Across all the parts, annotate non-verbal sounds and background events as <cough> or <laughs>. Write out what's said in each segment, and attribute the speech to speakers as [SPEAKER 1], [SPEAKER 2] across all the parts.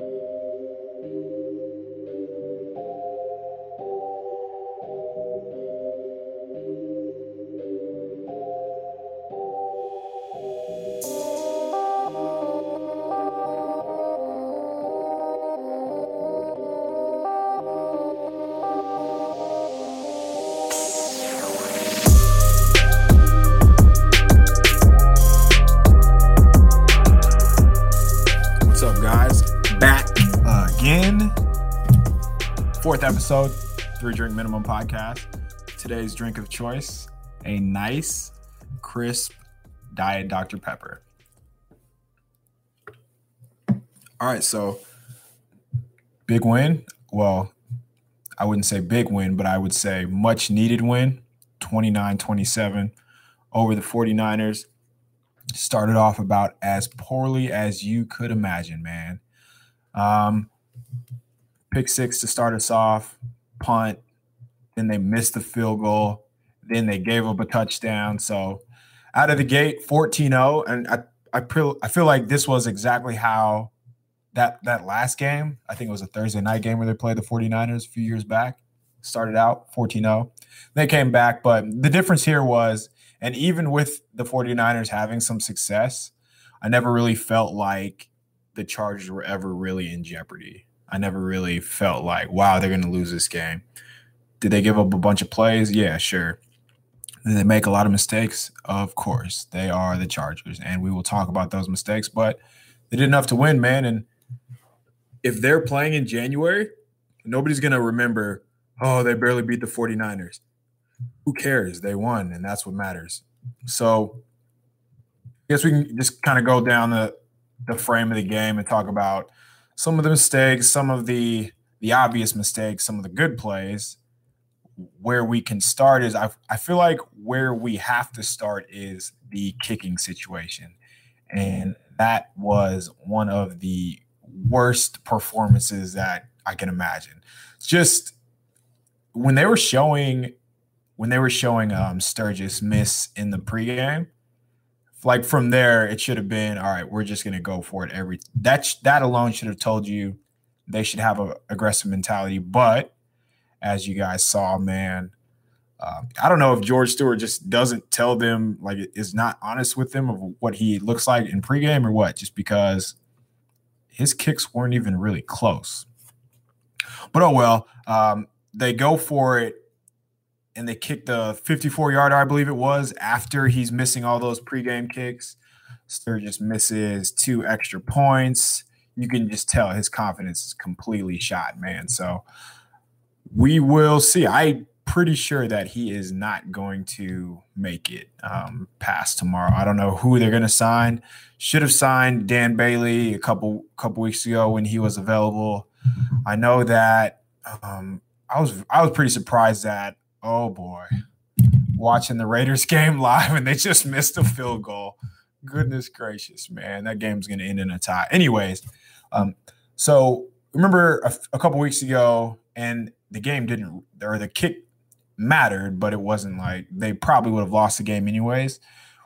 [SPEAKER 1] What's episode, Three Drink Minimum Podcast. Today's drink of choice a nice, crisp Diet Dr. Pepper. All right, so big win. Well, I wouldn't say big win, but I would say much needed win 29 27 over the 49ers started off about as poorly as you could imagine, man. Um, pick six to start us off, punt, then they missed the field goal, then they gave up a touchdown. So out of the gate, 14-0. And I I feel I feel like this was exactly how that that last game, I think it was a Thursday night game where they played the 49ers a few years back, started out 14-0. They came back, but the difference here was and even with the 49ers having some success, I never really felt like the Chargers were ever really in jeopardy. I never really felt like, wow, they're going to lose this game. Did they give up a bunch of plays? Yeah, sure. Did they make a lot of mistakes? Of course. They are the Chargers, and we will talk about those mistakes, but they did enough to win, man. And if they're playing in January, nobody's going to remember, oh, they barely beat the 49ers who cares? They won, and that's what matters. So, I guess we can just kind of go down the the frame of the game and talk about some of the mistakes, some of the the obvious mistakes, some of the good plays. Where we can start is I I feel like where we have to start is the kicking situation, and that was one of the worst performances that I can imagine. Just when they were showing when they were showing um, Sturgis miss in the pregame, like from there, it should have been all right. We're just gonna go for it every. That that alone should have told you they should have an aggressive mentality. But as you guys saw, man, um, I don't know if George Stewart just doesn't tell them like is not honest with them of what he looks like in pregame or what, just because his kicks weren't even really close. But oh well, um, they go for it and they kick the 54 yarder, I believe it was, after he's missing all those pregame kicks. Sturgis misses two extra points. You can just tell his confidence is completely shot, man. So we will see. I'm pretty sure that he is not going to make it um, past tomorrow. I don't know who they're going to sign. Should have signed Dan Bailey a couple couple weeks ago when he was available. I know that um, I was I was pretty surprised that Oh boy. Watching the Raiders <laughs> game live and they just missed a field goal. Goodness gracious, man. That game's going to end in a tie. Anyways, um, so remember a, a couple weeks ago, and the game didn't, or the kick mattered, but it wasn't like they probably would have lost the game anyways.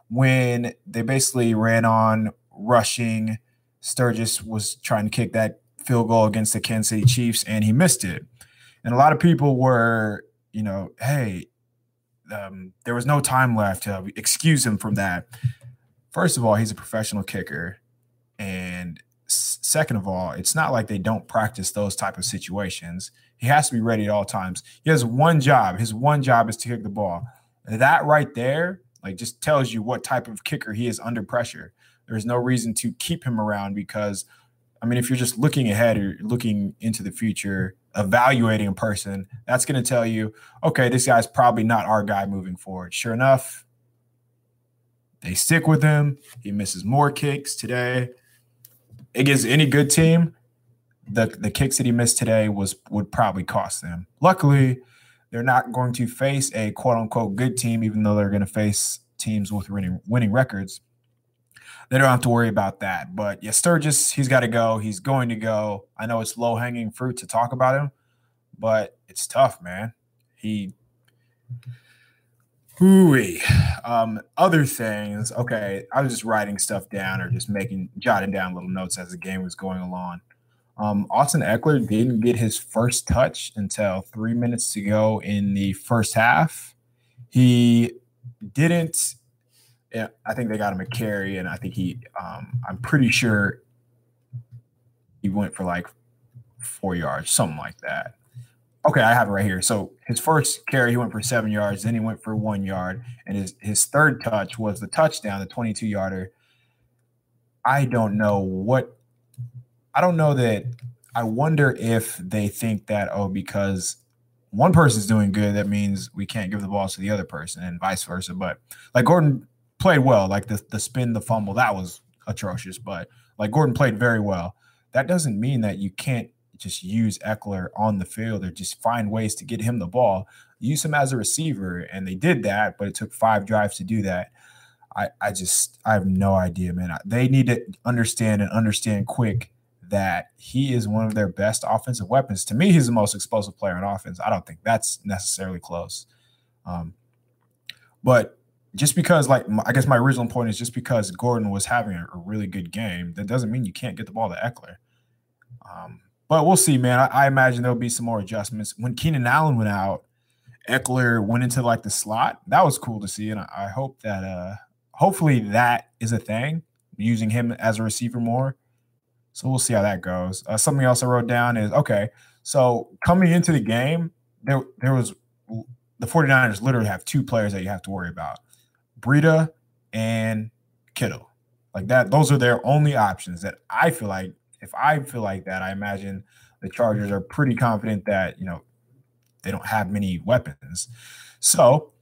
[SPEAKER 1] When they basically ran on rushing, Sturgis was trying to kick that field goal against the Kansas City Chiefs, and he missed it. And a lot of people were you know, hey, um, there was no time left to excuse him from that. First of all, he's a professional kicker, and second of all, it's not like they don't practice those type of situations. He has to be ready at all times. He has one job. His one job is to kick the ball. That right there, like, just tells you what type of kicker he is under pressure. There's no reason to keep him around because, I mean, if you're just looking ahead or looking into the future, evaluating a person, that's going to tell you, okay, this guy's probably not our guy moving forward. Sure enough, they stick with him. He misses more kicks today. Against any good team, the the kicks that he missed today was would probably cost them. Luckily, they're not going to face a quote unquote good team, even though they're going to face teams with winning winning records. They don't have to worry about that. But yeah, Sturgis, he's got to go. He's going to go. I know it's low hanging fruit to talk about him, but it's tough, man. He. Hooey. Um, other things. Okay, I was just writing stuff down or just making jotting down little notes as the game was going along. Um, Austin Ekeler didn't get his first touch until three minutes to go in the first half. He didn't. Yeah, I think they got him a carry, and I think he. Um, I'm pretty sure he went for like four yards, something like that. Okay, I have it right here. So his first carry, he went for seven yards. Then he went for one yard, and his his third touch was the touchdown, the 22 yarder. I don't know what. I don't know that. I wonder if they think that oh, because one person's doing good, that means we can't give the ball to the other person, and vice versa. But like Gordon played well, like the the spin, the fumble, that was atrocious. But like Gordon played very well. That doesn't mean that you can't just use Ekeler on the field or just find ways to get him the ball. Use him as a receiver. And they did that, but it took five drives to do that. I, I just, I have no idea, man. They need to understand and understand quick that he is one of their best offensive weapons. To me, he's the most explosive player in offense. I don't think that's necessarily close. Um, but just because, like, I guess my original point is just because Gordon was having a, a really good game, that doesn't mean you can't get the ball to Ekeler. Um, but we'll see, man. I, I, imagine there'll be some more adjustments. When Keenan Allen went out, Ekeler went into like the slot. That was cool to see, and I, I hope that uh hopefully that is a thing, using him as a receiver more. So we'll see how that goes. Uh, something else I wrote down is okay. So coming into the game, there there was the 49ers literally have two players that you have to worry about. Breida and Kittle. Like that, those are their only options that I feel like if I feel like that, I imagine the Chargers are pretty confident that you know they don't have many weapons. So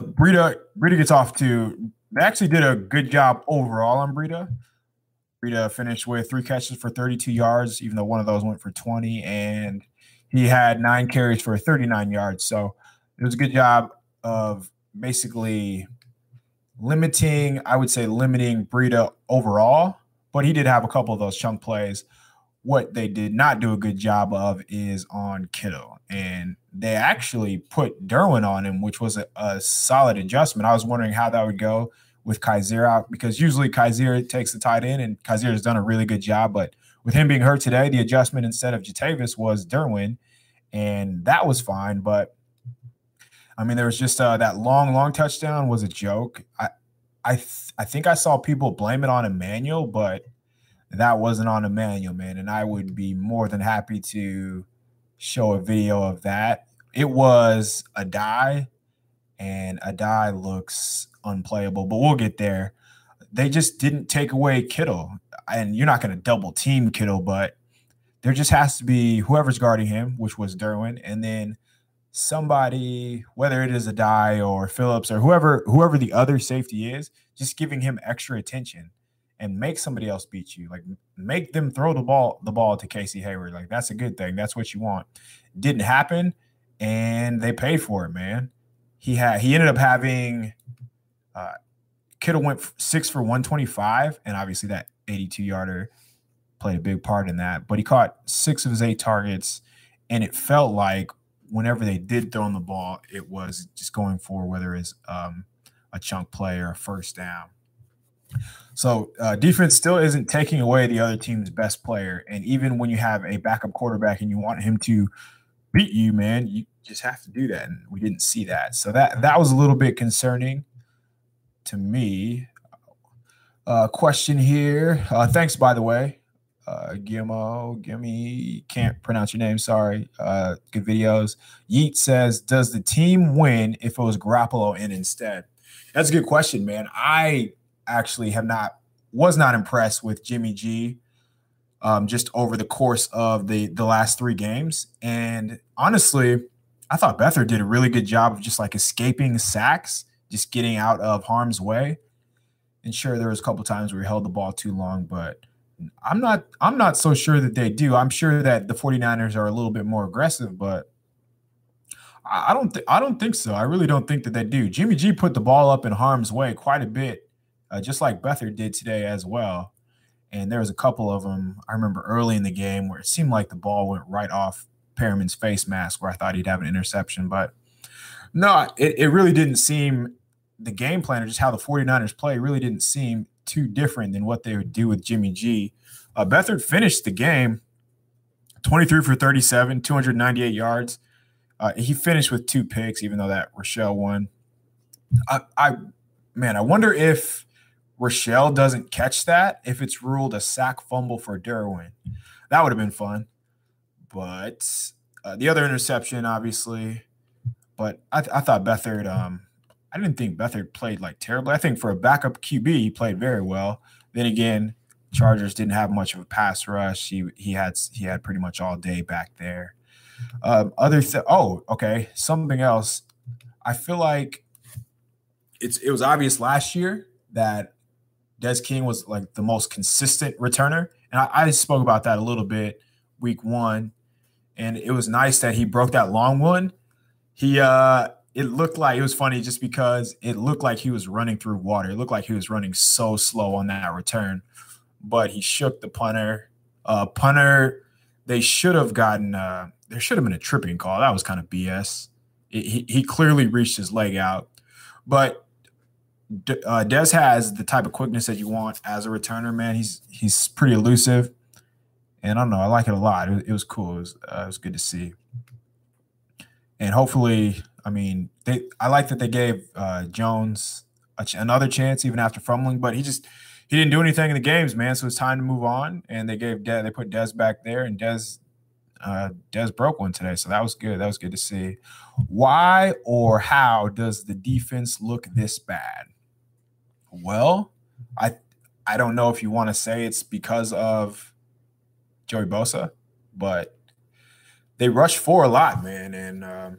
[SPEAKER 1] Breida Breida gets off to they actually did a good job overall on Breida. Breida finished with three catches for 32 yards, even though one of those went for 20, and he had nine carries for 39 yards. So it was a good job of basically limiting, I would say, limiting Breida overall but he did have a couple of those chunk plays. What they did not do a good job of is on Kittle. And they actually put Derwin on him, which was a, a solid adjustment. I was wondering how that would go with Kyzir out because usually Kyzir takes the tight end and Kyzir has done a really good job. But with him being hurt today, the adjustment instead of Jatavis was Derwin, and that was fine. But I mean, there was just uh, that long, long touchdown was a joke. I, I th- I think I saw people blame it on Emmanuel, but that wasn't on Emmanuel, man. And I would be more than happy to show a video of that. It was Addae, and Addae looks unplayable, but we'll get there. They just didn't take away Kittle, and you're not going to double team Kittle, but there just has to be whoever's guarding him, which was Derwin, and then somebody, whether it is Addae or Phillips or whoever whoever the other safety is, just giving him extra attention and make somebody else beat you. Like make them throw the ball the ball to Casey Hayward. Like that's a good thing. That's what you want. Didn't happen, and they paid for it, man. He had he ended up having uh Kittle went six for 125, and obviously that 82 yarder played a big part in that. But he caught six of his eight targets, and it felt like whenever they did throw in the ball, it was just going for whether it's um, a chunk play or a first down. So uh, defense still isn't taking away the other team's best player, and even when you have a backup quarterback and you want him to beat you, man, you just have to do that, and we didn't see that. So that that was a little bit concerning to me. Uh, question here. Uh, thanks, by the way uh, Guillermo, Gimme, can't pronounce your name. Sorry. Uh, good videos. Yeet says, "Does the team win if it was Garoppolo in instead?" That's a good question, man. I actually have not was not impressed with Jimmy G. Um, just over the course of the the last three games, and honestly, I thought Beathard did a really good job of just like escaping sacks, just getting out of harm's way. And sure, there was a couple times where he held the ball too long, but I'm not I'm not so sure that they do. I'm sure that the 49ers are a little bit more aggressive, but I don't think I don't think so. I really don't think that they do. Jimmy G put the ball up in harm's way quite a bit, uh, just like Beathard did today as well. And there was a couple of them I remember early in the game where it seemed like the ball went right off Perryman's face mask, where I thought he'd have an interception. But no, it, it really didn't seem the game plan or just how the 49ers play really didn't seem too different than what they would do with Jimmy G. Uh, Beathard finished the game 23 for 37, 298 yards. Uh, he finished with two picks, even though that Rochell won. I, I, man, I wonder if Rochell doesn't catch that, if it's ruled a sack fumble for Derwin. That would have been fun. But uh, the other interception, obviously, but I, th- I thought Beathard, um, I didn't think Beathard played like terribly. I think for a backup QB, he played very well. Then again, Chargers didn't have much of a pass rush. He he had he had pretty much all day back there. Um, other th- oh okay something else. I feel like it's it was obvious last year that Des King was like the most consistent returner, and I, I spoke about that a little bit week one, and it was nice that he broke that long one. He uh it looked like it was funny just because it looked like he was running through water. It looked like he was running so slow on that return but he shook the punter. Uh, punter, they should have gotten. Uh, there should have been a tripping call. That was kind of BS. It, he he clearly reached his leg out, but uh, Des has the type of quickness that you want as a returner. Man, he's he's pretty elusive, and I don't know. I like it a lot. It, it was cool. It was uh, it was good to see, and hopefully, I mean, they. I like that they gave uh, Jones ch- another chance even after fumbling, but he just he didn't do anything in the games, man. So it's time to move on. And they gave Des, they put Des back there, and Des uh Des broke one today. So that was good. That was good to see. Why or how does the defense look this bad? Well, I I don't know if you want to say it's because of Joey Bosa, but they rush for a lot, man, and um,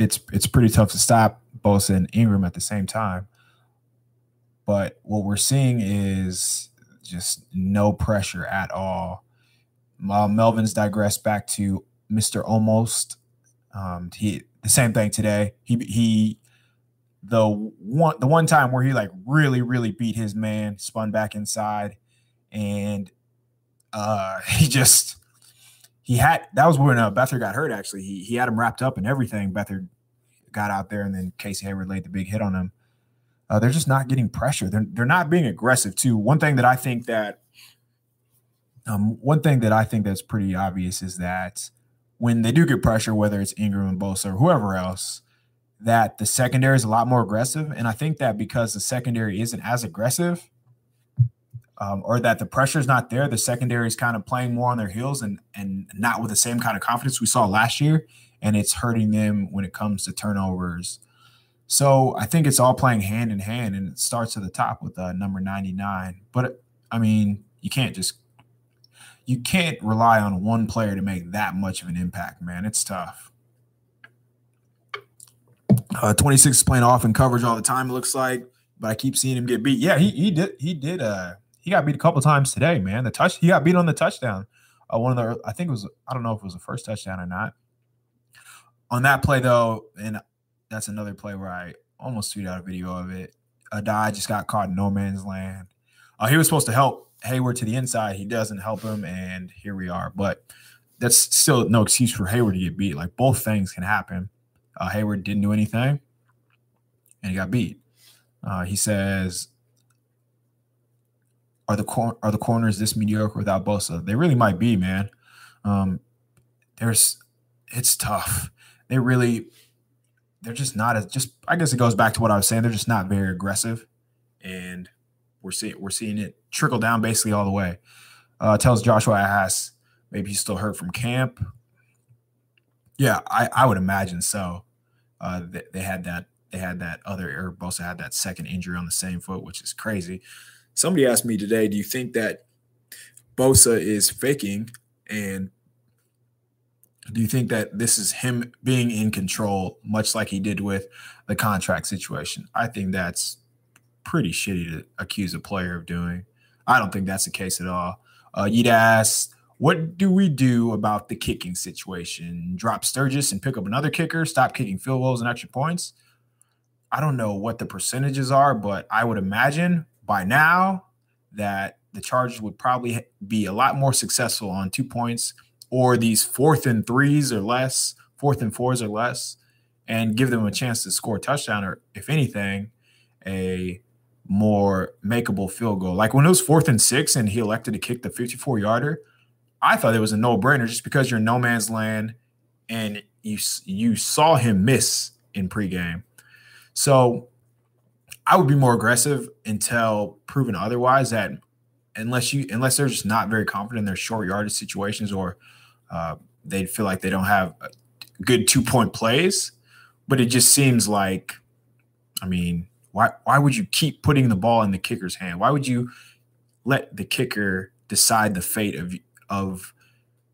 [SPEAKER 1] it's it's pretty tough to stop Bosa and Ingram at the same time. But what we're seeing is just no pressure at all. Uh, Melvin's digressed back to Mr. Almost. Um, he the same thing today. He he the one the one time where he like really really beat his man, spun back inside, and uh <laughs> he just he had that was when uh, Beathard got hurt. Actually, he he had him wrapped up and everything. Beathard got out there, and then Casey Hayward laid the big hit on him uh, they're just not getting pressure. They're they're not being aggressive too. One thing that I think that um, one thing that I think that's pretty obvious is that when they do get pressure, whether it's Ingram and Bosa or whoever else, that the secondary is a lot more aggressive. And I think that because the secondary isn't as aggressive, um, or that the pressure is not there, the secondary is kind of playing more on their heels and and not with the same kind of confidence we saw last year, and it's hurting them when it comes to turnovers so I think it's all playing hand in hand, and it starts at the top with uh, number 99. But I mean, you can't just you can't rely on one player to make that much of an impact, man. It's tough. Uh, 26 is playing off in coverage all the time, it looks like, but I keep seeing him get beat. Yeah, he he did he did uh he got beat a couple times today, man. The touch he got beat on the touchdown. Uh, one of the I think it was I don't know if it was the first touchdown or not. On that play though, and that's another play where I almost tweeted out a video of it. Addae just got caught in no man's land. Uh, he was supposed to help Hayward to the inside. He doesn't help him, and here we are. But that's still no excuse for Hayward to get beat. Like both things can happen. Uh, Hayward didn't do anything, and he got beat. Uh, he says, "Are the cor- are the corners this mediocre without Bosa? They really might be, man. Um, there's it's tough. They really they're just not as just I guess it goes back to what I was saying. They're just not very aggressive. And we're seeing we're seeing it trickle down basically all the way. Uh tells Joshua Haas maybe he's still hurt from camp. Yeah, I, I would imagine so. Uh they, they had that they had that other or Bosa had that second injury on the same foot, which is crazy. Somebody asked me today, do you think that Bosa is faking and do you think that this is him being in control, much like he did with the contract situation? I think that's pretty shitty to accuse a player of doing. I don't think that's the case at all. Uh, you'd ask, what do we do about the kicking situation? Drop Sturgis and pick up another kicker, stop kicking field goals and extra points? I don't know what the percentages are, but I would imagine by now that the Chargers would probably be a lot more successful on two points or these fourth and threes or less, fourth and fours or less, and give them a chance to score a touchdown or, if anything, a more makeable field goal. Like when it was fourth and six and he elected to kick the 54 yarder, I thought it was a no brainer just because you're no man's land and you you saw him miss in pregame. So I would be more aggressive until proven otherwise. That unless you unless they're just not very confident in their short yardage situations or uh, they feel like they don't have good two point plays. But it just seems like, I mean, why why would you keep putting the ball in the kicker's hand? Why would you let the kicker decide the fate of of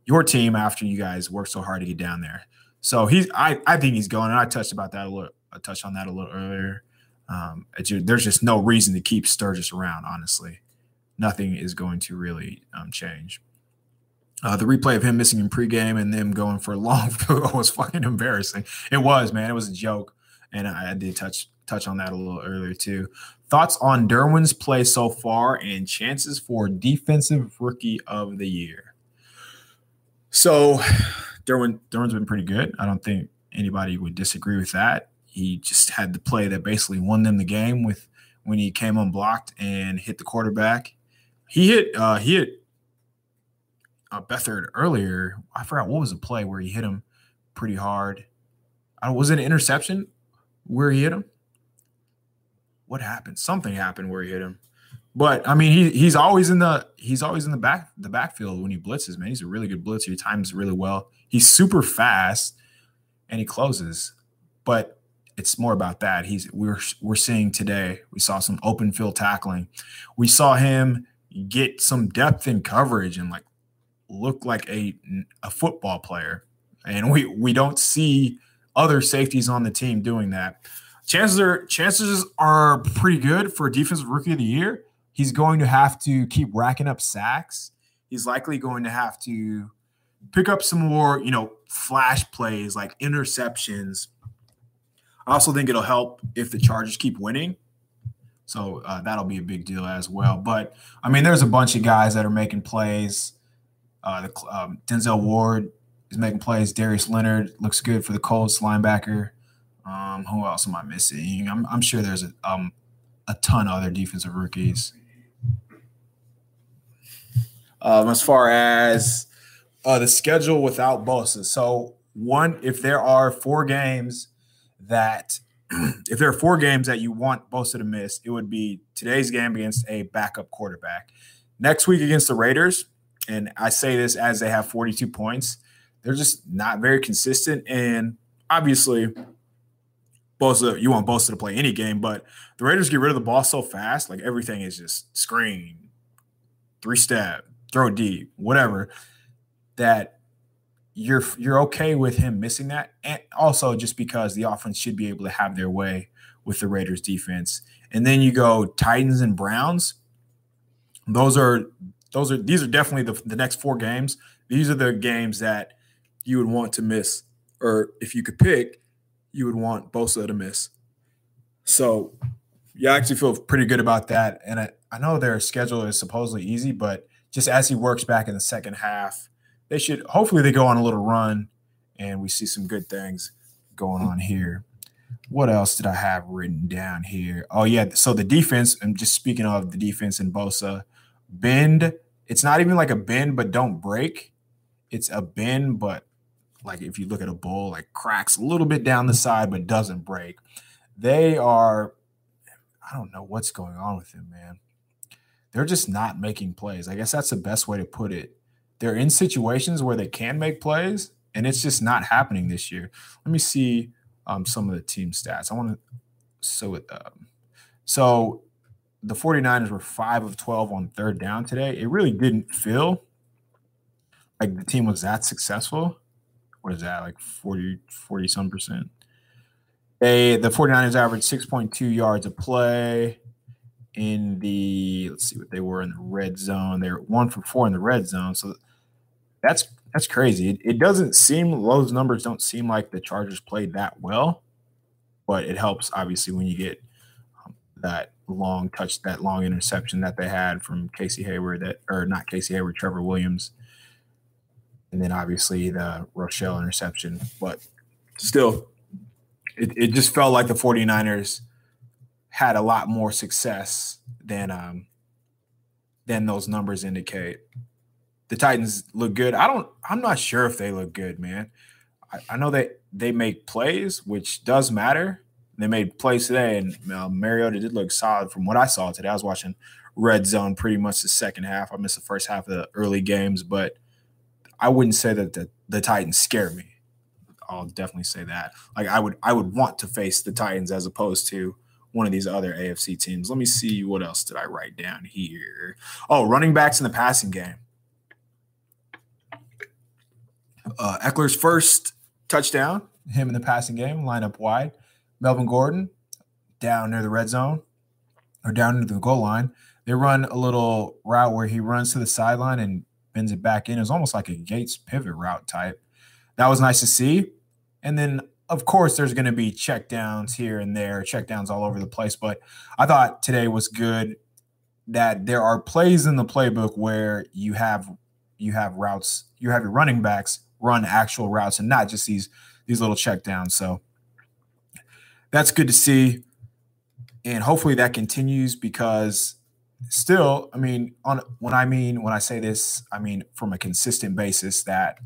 [SPEAKER 1] your team after you guys work so hard to get down there? So he's I I think he's going, and I touched about that a little. I touched on that a little earlier. Um, there's just no reason to keep Sturgis around. Honestly, nothing is going to really um, change. Uh, the replay of him missing in pregame and them going for a long <laughs> was fucking embarrassing. It was, man. It was a joke, and I, I did touch touch on that a little earlier too. Thoughts on Derwin's play so far and chances for defensive rookie of the year. So, <sighs> Derwin Derwin's been pretty good. I don't think anybody would disagree with that. He just had the play that basically won them the game with when he came unblocked and hit the quarterback. He hit uh, he hit uh, Beathard earlier. I forgot what was the play where he hit him pretty hard. I was it an interception where he hit him? What happened? Something happened where he hit him. But I mean, he he's always in the he's always in the back the backfield when he blitzes. Man, he's a really good blitzer. He times really well. He's super fast, and he closes. But it's more about that. He's we're we're seeing today. We saw some open field tackling. We saw him get some depth in coverage and like look like a a football player. And we we don't see other safeties on the team doing that. Chances are chances are pretty good for defensive rookie of the year. He's going to have to keep racking up sacks. He's likely going to have to pick up some more, you know, flash plays like interceptions I also think it'll help if the Chargers keep winning. So uh, that'll be a big deal as well. But I mean, there's a bunch of guys that are making plays. Uh, the, um, Denzel Ward is making plays. Darius Leonard looks good for the Colts linebacker. Um, who else am I missing? I'm, I'm sure there's a, um, a ton of other defensive rookies. Um, as far as uh, the schedule without Bosa, so one, if there are four games that <clears throat> if there are four games that you want Bosa to miss, it would be today's game against a backup quarterback. Next week against the Raiders, and I say this as they have 42 points, they're just not very consistent. And obviously, Bosa, you want Bosa to play any game, but the Raiders get rid of the ball so fast, like everything is just screen, three step, throw deep, whatever, that you're you're okay with him missing that, and also just because the offense should be able to have their way with the Raiders defense. And then you go Titans and Browns. Those are those are these are definitely the, the next four games. These are the games that you would want to miss, or if you could pick, you would want Bosa to miss. So you actually feel pretty good about that. And I, I know their schedule is supposedly easy, but just as he works back in the second half, they should hopefully they go on a little run and we see some good things going on here. What else did I have written down here? Oh yeah, so the defense. I'm just speaking of the defense in Bosa. Bend. It's not even like a bend, but don't break. It's a bend, but like if you look at a bull, like cracks a little bit down the side, but doesn't break. They are. I don't know what's going on with them, man. They're just not making plays. I guess that's the best way to put it they're in situations where they can make plays, and it's just not happening this year. Let me see um, some of the team stats. I want to so it um, so the 49ers were 5 of 12 on third down today. It really didn't feel like the team was that successful. What is that? Like 40 40 some percent. They the 49ers averaged 6.2 yards a play in the let's see what they were in the red zone. They're one for four in the red zone. So that's that's crazy. It, it doesn't seem those numbers don't seem like the Chargers played that well, but it helps obviously when you get um, that long touch, that long interception that they had from Casey Hayward, that or not Casey Hayward, Trevor Williams, and then obviously the Rochell interception. But still, it, it just felt like the 49ers had a lot more success than um than those numbers indicate. The Titans look good. I don't. I'm not sure if they look good, man. I, I know that they make plays, which does matter. They made plays today, and uh, Mariota did look solid from what I saw today. I was watching red zone pretty much the second half. I missed the first half of the early games, but I wouldn't say that the, the Titans scare me. I'll definitely say that. Like I would I would want to face the Titans as opposed to one of these other AFC teams. Let me see what else did I write down here. Oh, running backs in the passing game. Uh, Ekeler's first touchdown, him in the passing game, line up wide. Melvin Gordon down near the red zone or down near the goal line. They run a little route where he runs to the sideline and bends it back in. It's almost like a Gates pivot route type. That was nice to see. And then, of course, there's going to be check downs here and there, check downs all over the place. But I thought today was good that there are plays in the playbook where you have you have routes, you have your running backs run actual routes and not just these these little check downs. So that's good to see. And hopefully that continues because still, I mean, on when I mean when I say this, I mean from a consistent basis that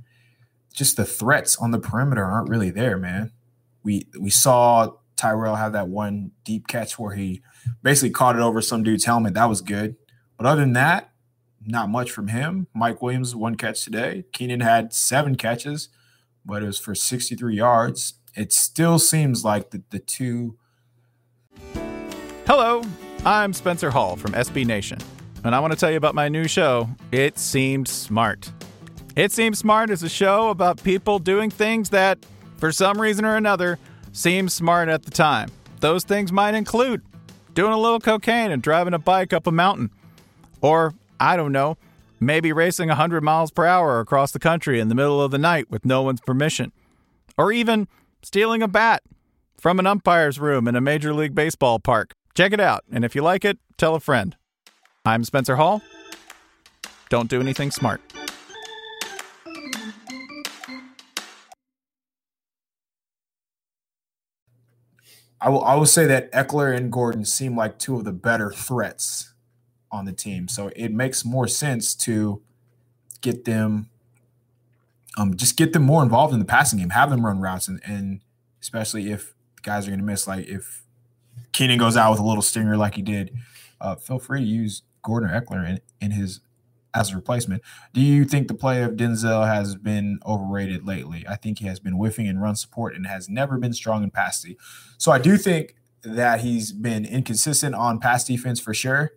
[SPEAKER 1] just the threats on the perimeter aren't really there, man. We we saw Tyrell have that one deep catch where he basically caught it over some dude's helmet. That was good. But other than that, not much from him. Mike Williams, one catch today. Keenan had seven catches, but it was for 63 yards. It still seems like the, the two.
[SPEAKER 2] Hello, I'm Spencer Hall from SB Nation, and I want to tell you about my new show, It Seemed Smart. It Seems Smart is a show about people doing things that, for some reason or another, seem smart at the time. Those things might include doing a little cocaine and driving a bike up a mountain, or I don't know, maybe racing 100 miles per hour across the country in the middle of the night with no one's permission. Or even stealing a bat from an umpire's room in a Major League Baseball park. Check it out, and if you like it, tell a friend. I'm Spencer Hall. Don't do anything smart.
[SPEAKER 1] I will, I will say that Ekeler and Gordon seem like two of the better threats on the team. So it makes more sense to get them um just get them more involved in the passing game, have them run routes and, and especially if guys are gonna miss, like if Keenan goes out with a little stinger like he did, uh, feel free to use Gordon or Ekeler in, in his as a replacement. Do you think the play of Denzel has been overrated lately? I think he has been whiffing in run support and has never been strong in pass D. So I do think that he's been inconsistent on pass defense for sure.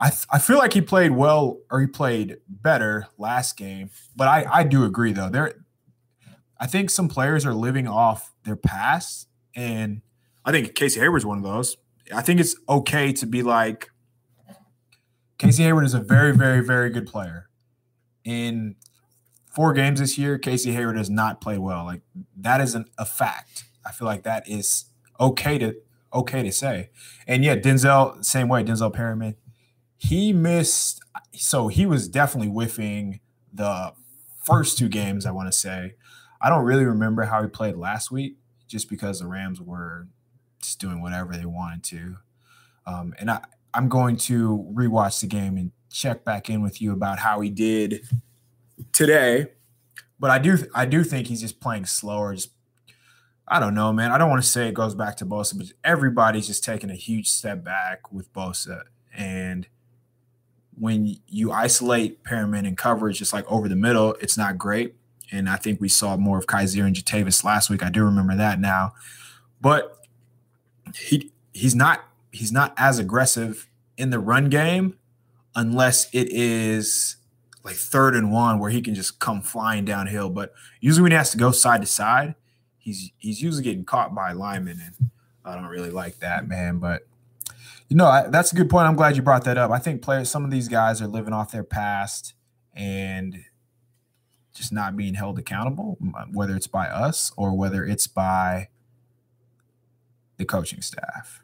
[SPEAKER 1] I, th- I feel like he played well or he played better last game, but I, I do agree though. There, I think some players are living off their past, and I think Casey Hayward's one of those. I think it's okay to be like Casey Hayward is a very, very, very good player. In four games this year, Casey Hayward has not played well. Like that is an, a fact. I feel like that is okay to okay to say. And yeah, Denzel, same way. Denzel Perryman, he missed. So he was definitely whiffing the first two games. I want to say. I don't really remember how he played last week, just because the Rams were just doing whatever they wanted to. Um, and I, I'm going to rewatch the game and check back in with you about how he did today. But I do, I do think he's just playing slower. Just, I don't know, man. I don't want to say it goes back to Bosa, but everybody's just taking a huge step back with Bosa, and when you isolate Perryman in coverage, just like over the middle, it's not great. And I think we saw more of Kyzir and Jatavis last week. I do remember that now. But he he's not he's not as aggressive in the run game unless it is like third and one where he can just come flying downhill. But usually when he has to go side to side, he's he's usually getting caught by linemen, and I don't really like that, man. But you know, I, that's a good point. I'm glad you brought that up. I think players, some of these guys are living off their past and just not being held accountable, whether it's by us or whether it's by the coaching staff.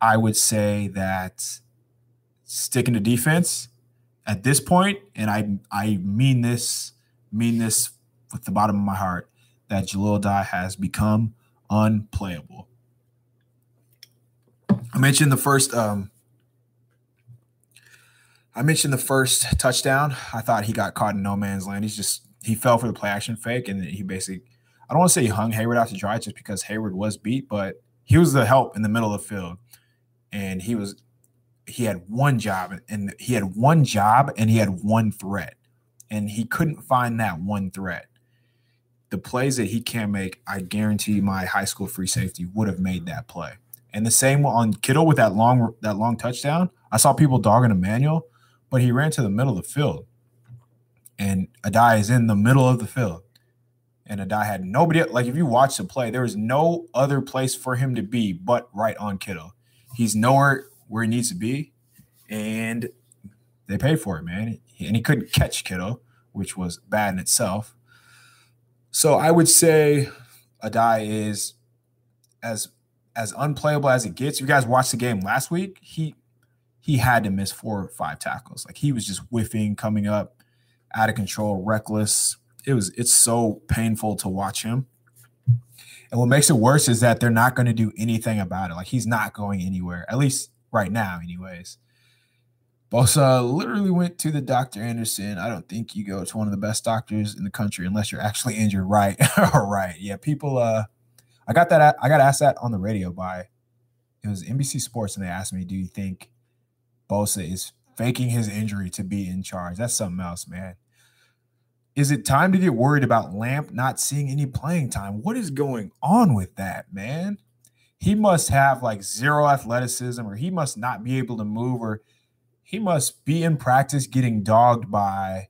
[SPEAKER 1] I would say that sticking to defense at this point, and I I mean this mean this with the bottom of my heart, that Jahleel Addae has become unplayable. I mentioned the first um, I mentioned the first touchdown. I thought he got caught in no man's land. He's just he fell for the play action fake, and he basically I don't want to say he hung Hayward out to dry just because Hayward was beat, but he was the help in the middle of the field, and he was he had one job, and he had one job, and he had one threat, and he couldn't find that one threat. The plays that he can't make, I guarantee my high school free safety would have made that play. And the same on Kittle with that long that long touchdown. I saw people dogging Emmanuel, but he ran to the middle of the field. And Addae is in the middle of the field. And Addae had nobody like if you watch the play, there was no other place for him to be but right on Kittle. He's nowhere where he needs to be. And they paid for it, man. And he couldn't catch Kittle, which was bad in itself. So I would say Addae is as as unplayable as it gets. You guys watched the game last week. He he had to miss four or five tackles. Like he was just whiffing, coming up out of control, reckless. It was it's so painful to watch him. And what makes it worse is that they're not going to do anything about it. Like he's not going anywhere, at least right now, anyways. Bosa literally went to the Dr. Anderson. I don't think you go to one of the best doctors in the country unless you're actually injured. Right. <laughs> All right. Yeah. People uh I got that. I got asked that on the radio by it was NBC Sports, and they asked me, "Do you think Bosa is faking his injury to be in charge?" That's something else, man. Is it time to get worried about Lamp not seeing any playing time? What is going on with that, man? He must have like zero athleticism, or he must not be able to move, or he must be in practice getting dogged by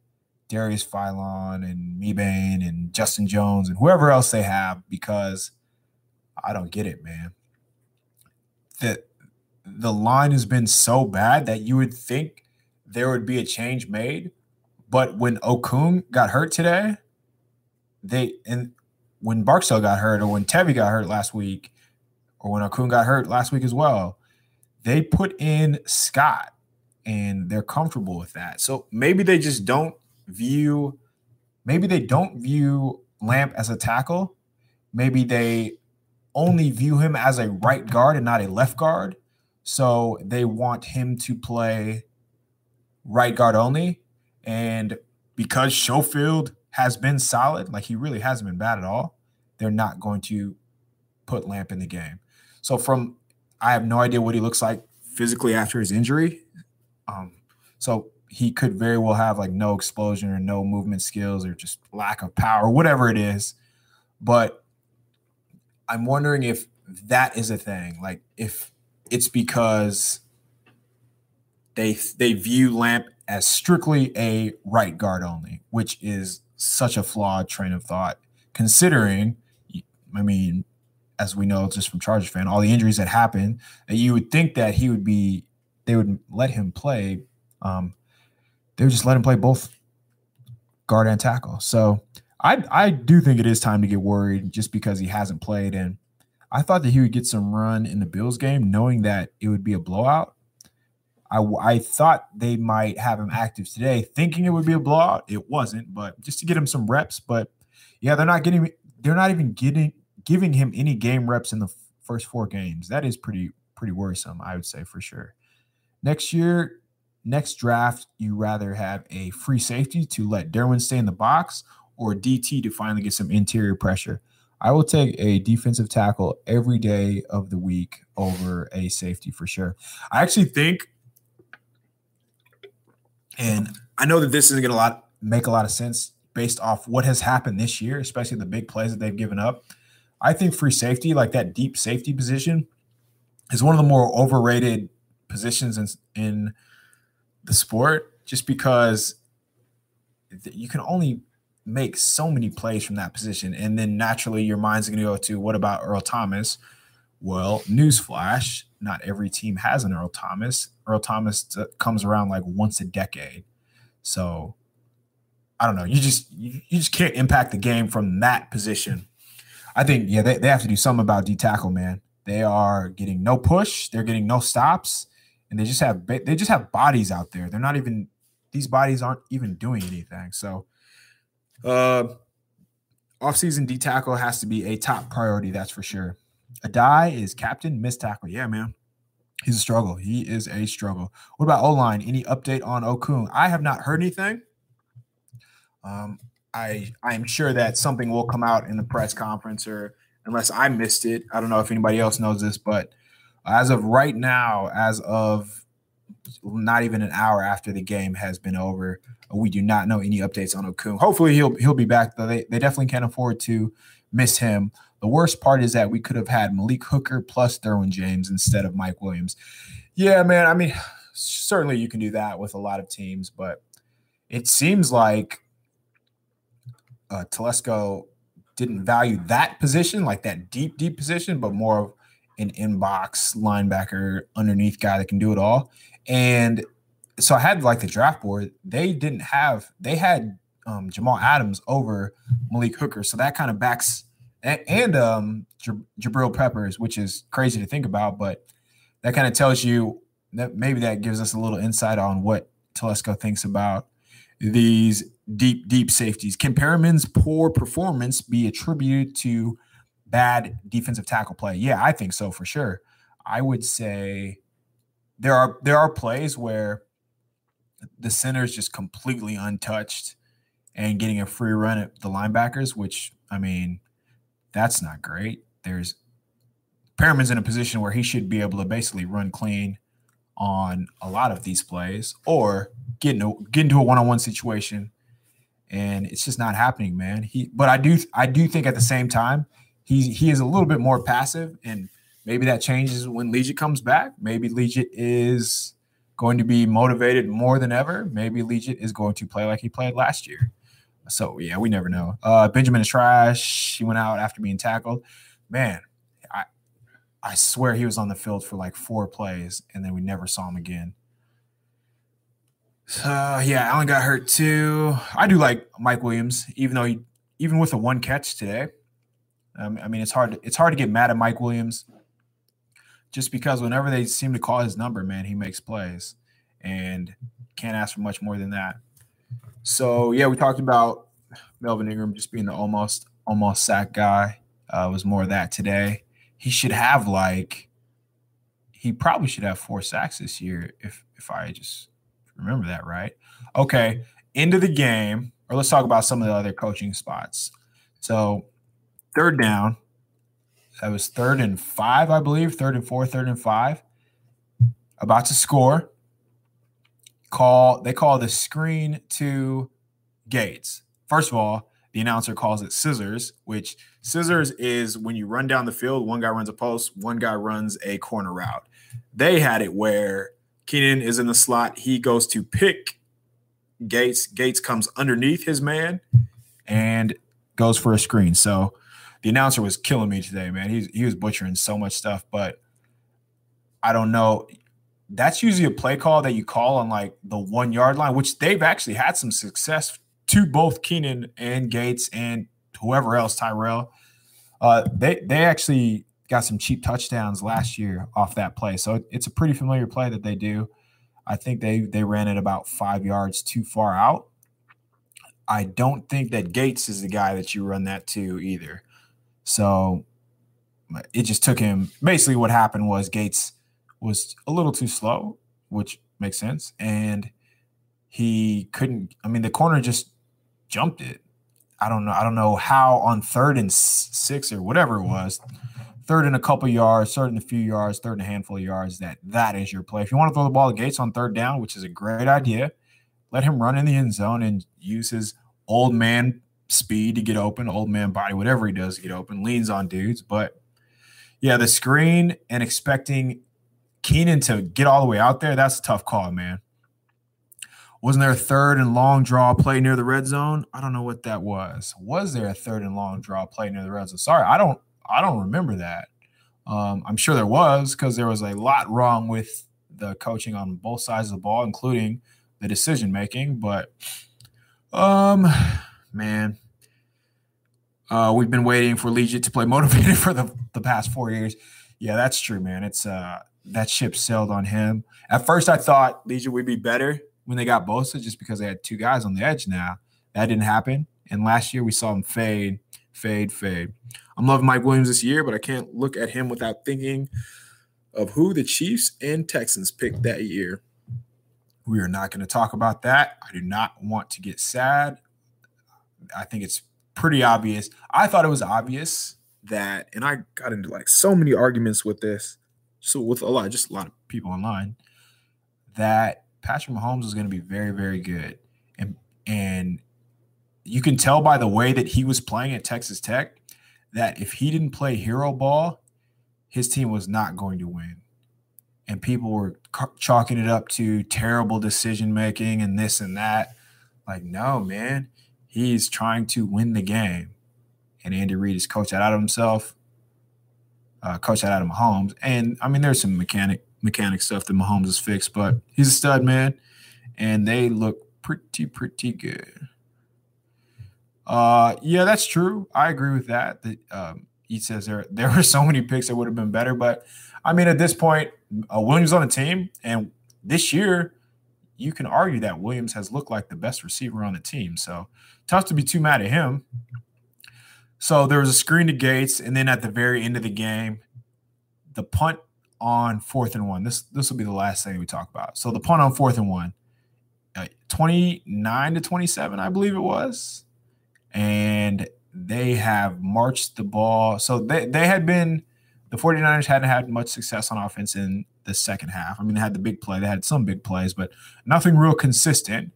[SPEAKER 1] Darius Philon and Mebane and Justin Jones and whoever else they have because I don't get it, man. The the line has been so bad that you would think there would be a change made, but when Okung got hurt today, they and when Barksdale got hurt, or when Tevi got hurt last week, or when Okung got hurt last week as well, they put in Scott, and they're comfortable with that. So maybe they just don't view, maybe they don't view Lamp as a tackle. Maybe they only view him as a right guard and not a left guard. So they want him to play right guard only. And because Schofield has been solid, like he really hasn't been bad at all, they're not going to put Lamp in the game. So from I have no idea what he looks like physically after his injury. Um, so he could very well have like no explosion or no movement skills or just lack of power, whatever it is. But I'm wondering if that is a thing. Like if it's because they they view Lamp as strictly a right guard only, which is such a flawed train of thought. Considering, I mean, as we know just from Charger fan, all the injuries that happened, that you would think that he would be, they would let him play. Um, they would just let him play both guard and tackle. So I I do think it is time to get worried just because he hasn't played, and I thought that he would get some run in the Bills game, knowing that it would be a blowout. I I thought they might have him active today, thinking it would be a blowout. It wasn't, but just to get him some reps. But yeah, they're not getting they're not even getting giving him any game reps in the first four games. That is pretty pretty worrisome, I would say for sure. Next year, next draft, you rather have a free safety to let Derwin stay in the box or DT to finally get some interior pressure. I will take a defensive tackle every day of the week over a safety for sure. I actually think, and I know that this isn't going to make a lot of sense based off what has happened this year, especially the big plays that they've given up. I think free safety, like that deep safety position, is one of the more overrated positions in, in the sport just because you can only make so many plays from that position. And then naturally, your mind's going to go to what about Earl Thomas? Well, newsflash: not every team has an Earl Thomas. Earl Thomas t- comes around like once a decade, so I don't know. You just you, you just can't impact the game from that position. I think yeah, they, they have to do something about D tackle, man. They are getting no push, they're getting no stops, and they just have they just have bodies out there. They're not even these bodies aren't even doing anything. So uh, offseason D tackle has to be a top priority, that's for sure. Addae is captain, miss tackle. Yeah, man. He's a struggle. He is a struggle. What about O line? Any update on Okung? I have not heard anything. Um, I I'm sure that something will come out in the press conference, or unless I missed it. I don't know if anybody else knows this, but as of right now, as of not even an hour after the game has been over, we do not know any updates on Okung. Hopefully, he'll he'll be back. Though they they definitely can't afford to miss him. The worst part is that we could have had Malik Hooker plus Derwin James instead of Mike Williams. Yeah, man. I mean, certainly you can do that with a lot of teams, but it seems like uh, Telesco didn't value that position, like that deep, deep position, but more of an inbox linebacker underneath guy that can do it all. And so I had like the draft board. They didn't have, they had um, Jamal Adams over Malik Hooker. So that kind of backs, and, and um, Jabril Peppers, which is crazy to think about, but that kind of tells you that maybe that gives us a little insight on what Telesco thinks about these deep, deep safeties. Can Perryman's poor performance be attributed to bad defensive tackle play? Yeah, I think so for sure. I would say there are there are plays where the center is just completely untouched and getting a free run at the linebackers, which I mean, that's not great. There's Perryman's in a position where he should be able to basically run clean on a lot of these plays or get into get into a one-on-one situation and it's just not happening, man. He, but I do, I do think at the same time, he he is a little bit more passive, and maybe that changes when Legit comes back. Maybe Legit is going to be motivated more than ever. Maybe Legit is going to play like he played last year. So yeah, we never know. Uh, Benjamin is trash. He went out after being tackled. Man, I I swear he was on the field for like four plays, and then we never saw him again. So yeah, Allen got hurt too. I do like Mike Williams, even though he, even with a one catch today. Um, I mean, it's hard. It's hard to get mad at Mike Williams, just because whenever they seem to call his number, man, he makes plays, and can't ask for much more than that. So yeah, we talked about Melvin Ingram just being the almost almost sack guy. Uh, was more of that today. He should have like, he probably should have four sacks this year if if I just Remember that, right? Okay. end of the game, or let's talk about some of the other coaching spots. So, third down, that was third and five, I believe, third and four, third and five. About to score. Call they call the screen to Gates. First of all, the announcer calls it scissors, which scissors is when you run down the field, one guy runs a post, one guy runs a corner route. They had it where Keenan is in the slot. He goes to pick Gates. Gates comes underneath his man and goes for a screen. So the announcer was killing me today, man. He, he was butchering so much stuff, but I don't know. That's usually a play call that you call on like the one yard line, which they've actually had some success to both Keenan and Gates and whoever else, Tyrell. Uh, they they actually got some cheap touchdowns last year off that play. So it's a pretty familiar play that they do. I think they they ran it about five yards too far out. I don't think that Gates is the guy that you run that to either. So it just took him. Basically, what happened was Gates was a little too slow, which makes sense, and he couldn't. I mean, the corner just jumped it. I don't know. I don't know how on third and six or whatever it was third and a couple yards, third and a few yards, third and a handful of yards, that that is your play. If you want to throw the ball to Gates on third down, which is a great idea, let him run in the end zone and use his old man speed to get open, old man body, whatever he does to get open, leans on dudes. But yeah, the screen and expecting Keenan to get all the way out there, that's a tough call, man. Wasn't there a third and long draw play near the red zone? I don't know what that was. Was there a third and long draw play near the red zone? Sorry, I don't I don't remember that. Um, I'm sure there was because there was a lot wrong with the coaching on both sides of the ball, including the decision making. But, um, man, uh, we've been waiting for Legit to play motivated <laughs> for the, the past four years. Yeah, that's true, man. It's uh that ship sailed on him. At first, I thought Legit would be better when they got Bosa just because they had two guys on the edge. Now that didn't happen, and last year we saw him fade, fade, fade. I'm loving Mike Williams this year, but I can't look at him without thinking of who the Chiefs and Texans picked that year. We are not going to talk about that. I do not want to get sad. I think it's pretty obvious. I thought it was obvious that, and I got into like so many arguments with this, so with a lot, just a lot of people online, that Patrick Mahomes is going to be very, very good, and and you can tell by the way that he was playing at Texas Tech that if he didn't play hero ball, his team was not going to win. And people were chalking it up to terrible decision making and this and that. Like, no, man, he's trying to win the game. And Andy Reid is coach out of himself, uh, that out of Mahomes. And I mean, there's some mechanic mechanic stuff that Mahomes has fixed, but he's a stud man, and they look pretty pretty good. Uh, yeah, that's true. I agree with that. That um, he says there there were so many picks that would have been better, but I mean, at this point, uh, Williams on the team, and this year, you can argue that Williams has looked like the best receiver on the team. So tough to be too mad at him. So there was a screen to Gates, and then at the very end of the game, the punt on fourth and one. This this will be the last thing we talk about. So the punt on fourth and one, uh, 29 to 27, I believe it was and they have marched the ball. So they, they had been, the 49ers hadn't had much success on offense in the second half. I mean, they had the big play, they had some big plays, but nothing real consistent.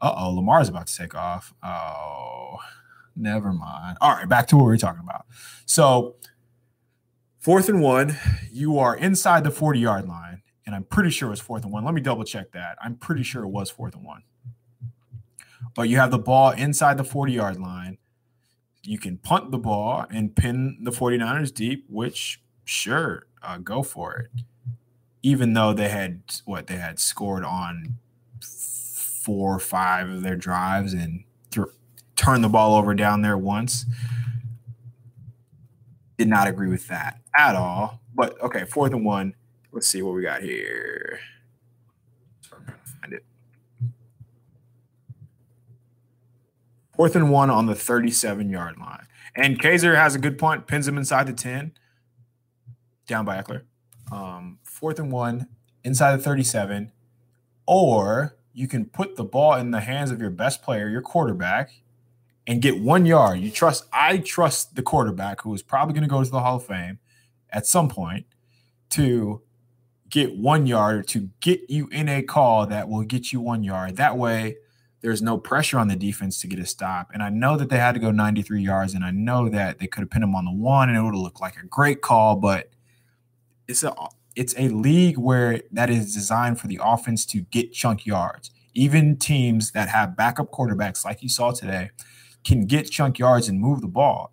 [SPEAKER 1] Uh oh, Lamar's about to take off. Oh, never mind. All right, back to what we were talking about. So, fourth and one, you are inside the 40 yard line, and I'm pretty sure it was fourth and one. Let me double check that. I'm pretty sure it was fourth and one but you have the ball inside the 40 yard line. You can punt the ball and pin the 49ers deep, which, sure, uh, go for it. Even though they had what they had scored on four or five of their drives and th- turned the ball over down there once. Did not agree with that at all. But okay, fourth and one. Let's see what we got here. Fourth and one on the 37 yard line. And Kaser has a good punt, pins him inside the 10, down by Ekeler. Um, fourth and one inside the 37. Or you can put the ball in the hands of your best player, your quarterback, and get one yard. You trust, I trust the quarterback who is probably going to go to the Hall of Fame at some point to get one yard or to get you in a call that will get you one yard. That way, there's no pressure on the defense to get a stop. And I know that they had to go 93 yards, and I know that they could have pinned him on the one, and it would have looked like a great call. But it's a it's a league where that is designed for the offense to get chunk yards. Even teams that have backup quarterbacks, like you saw today, can get chunk yards and move the ball.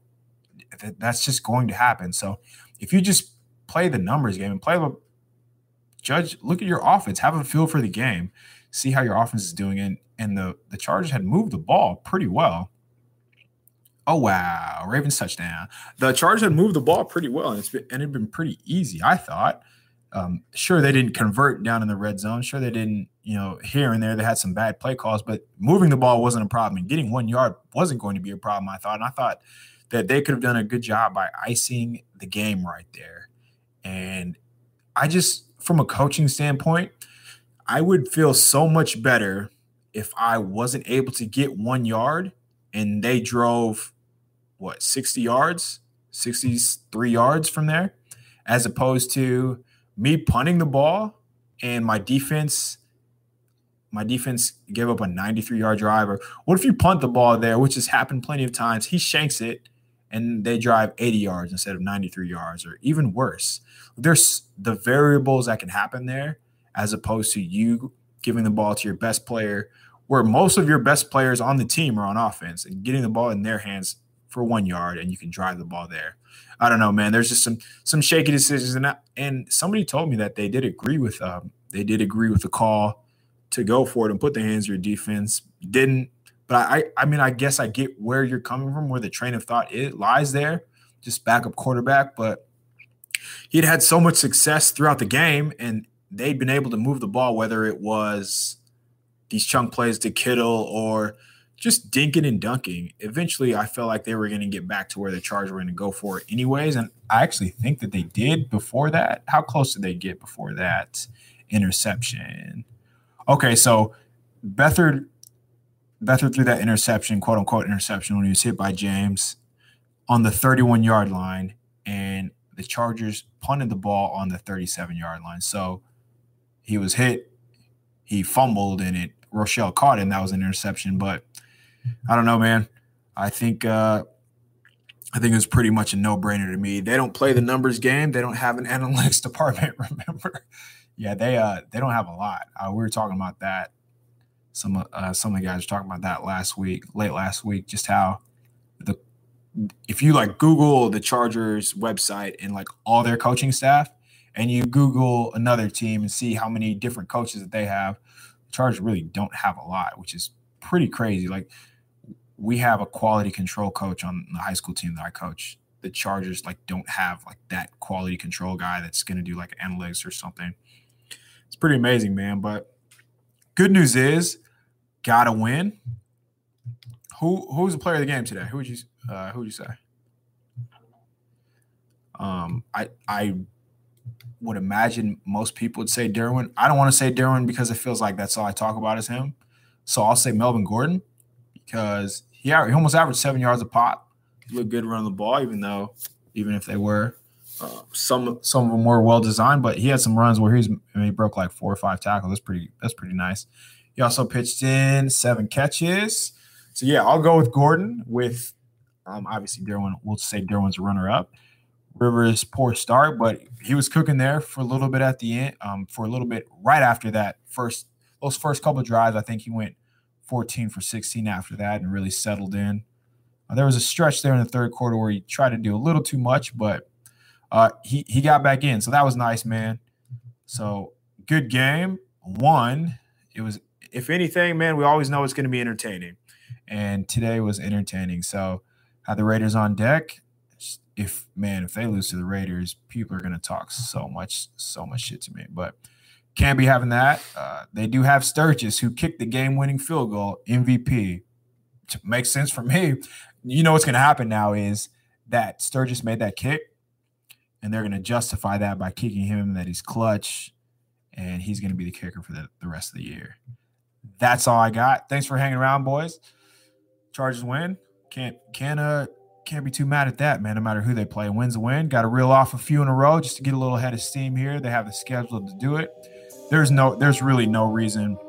[SPEAKER 1] That's just going to happen. So if you just play the numbers game and play the judge, look at your offense, have a feel for the game, see how your offense is doing, and and the the Chargers had moved the ball pretty well. Oh wow, Ravens touchdown. The Chargers had moved the ball pretty well, and it's been, and it'd been pretty easy. I thought. Um, sure, they didn't convert down in the red zone. Sure, they didn't. You know, here and there they had some bad play calls, but moving the ball wasn't a problem, and getting one yard wasn't going to be a problem. I thought, and I thought that they could have done a good job by icing the game right there. And I just, from a coaching standpoint, I would feel so much better if I wasn't able to get one yard and they drove what 60 yards, 63 yards from there, as opposed to me punting the ball and my defense my defense gave up a 93 yard drive or what if you punt the ball there which has happened plenty of times he shanks it and they drive 80 yards instead of 93 yards or even worse. There's the variables that can happen there as opposed to you giving the ball to your best player where most of your best players on the team are on offense and getting the ball in their hands for one yard and you can drive the ball there. I don't know, man. There's just some some shaky decisions and and somebody told me that they did agree with um they did agree with the call to go for it and put the hands of your defense. Didn't, but I I mean I guess I get where you're coming from, where the train of thought it lies there, just backup quarterback, but he'd had so much success throughout the game and they'd been able to move the ball, whether it was these chunk plays to Kittle or just dinking and dunking. Eventually, I felt like they were going to get back to where the Chargers were going to go for it, anyways. And I actually think that they did before that. How close did they get before that interception? Okay, so Beathard Beathard threw that interception, quote unquote interception, when he was hit by James on the 31 yard line, and the Chargers punted the ball on the 37 yard line. So he was hit, he fumbled, and it Rochell caught it, and that was an interception. But I don't know, man. I think uh, I think it's pretty much a no brainer to me. They don't play the numbers game. They don't have an <laughs> analytics department. <laughs> Remember? yeah, they uh they don't have a lot. Uh, we were talking about that. Some uh, some of the guys were talking about that last week, late last week, just how the if you like Google the Chargers website and like all their coaching staff, and you Google another team and see how many different coaches that they have, the Chargers really don't have a lot, which is pretty crazy. Like we have a quality control coach on the high school team that I coach. The Chargers like don't have like that quality control guy that's going to do like analytics or something. It's pretty amazing, man. But good news is, gotta win. Who who's the player of the game today? Who would you uh, who would you say? Um, I I would imagine most people would say Derwin. I don't want to say Derwin because it feels like that's all I talk about is him. So I'll say Melvin Gordon because he, he almost averaged seven yards a pop. He looked good running the ball, even though even if they were uh, some some of them were well designed, but he had some runs where he's I mean, he broke like four or five tackles. That's pretty that's pretty nice. He also pitched in seven catches. So yeah, I'll go with Gordon. With um, obviously Derwin, we'll say Derwin's a runner up. Rivers poor start, but he was cooking there for a little bit at the end. Um, for a little bit right after that first those first couple drives, I think he went 14 for 16 after that and really settled in. Uh, there was a stretch there in the third quarter where he tried to do a little too much, but uh, he he got back in, so that was nice, man. So good game. One, it was if anything, man, we always know it's going to be entertaining, and today was entertaining. So had the Raiders on deck. If man, if they lose to the Raiders, people are going to talk so much, so much shit to me. But can't be having that. Uh, they do have Sturgis, who kicked the game-winning field goal, MVP. Makes sense for me. You know what's going to happen now is that Sturgis made that kick, and they're going to justify that by kicking him that he's clutch, and he's going to be the kicker for the, the rest of the year. That's all I got. Thanks for hanging around, boys. Chargers win. Can't can't uh can't be too mad at that, man. No matter who they play, wins a win. Got to reel off a few in a row just to get a little head of steam here. They have the schedule to do it there's no there's really no reason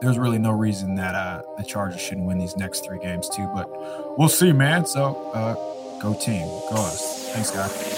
[SPEAKER 1] there's really no reason that uh the Chargers shouldn't win these next three games too. But we'll see, man. So uh go team. Go us. Thanks, guys.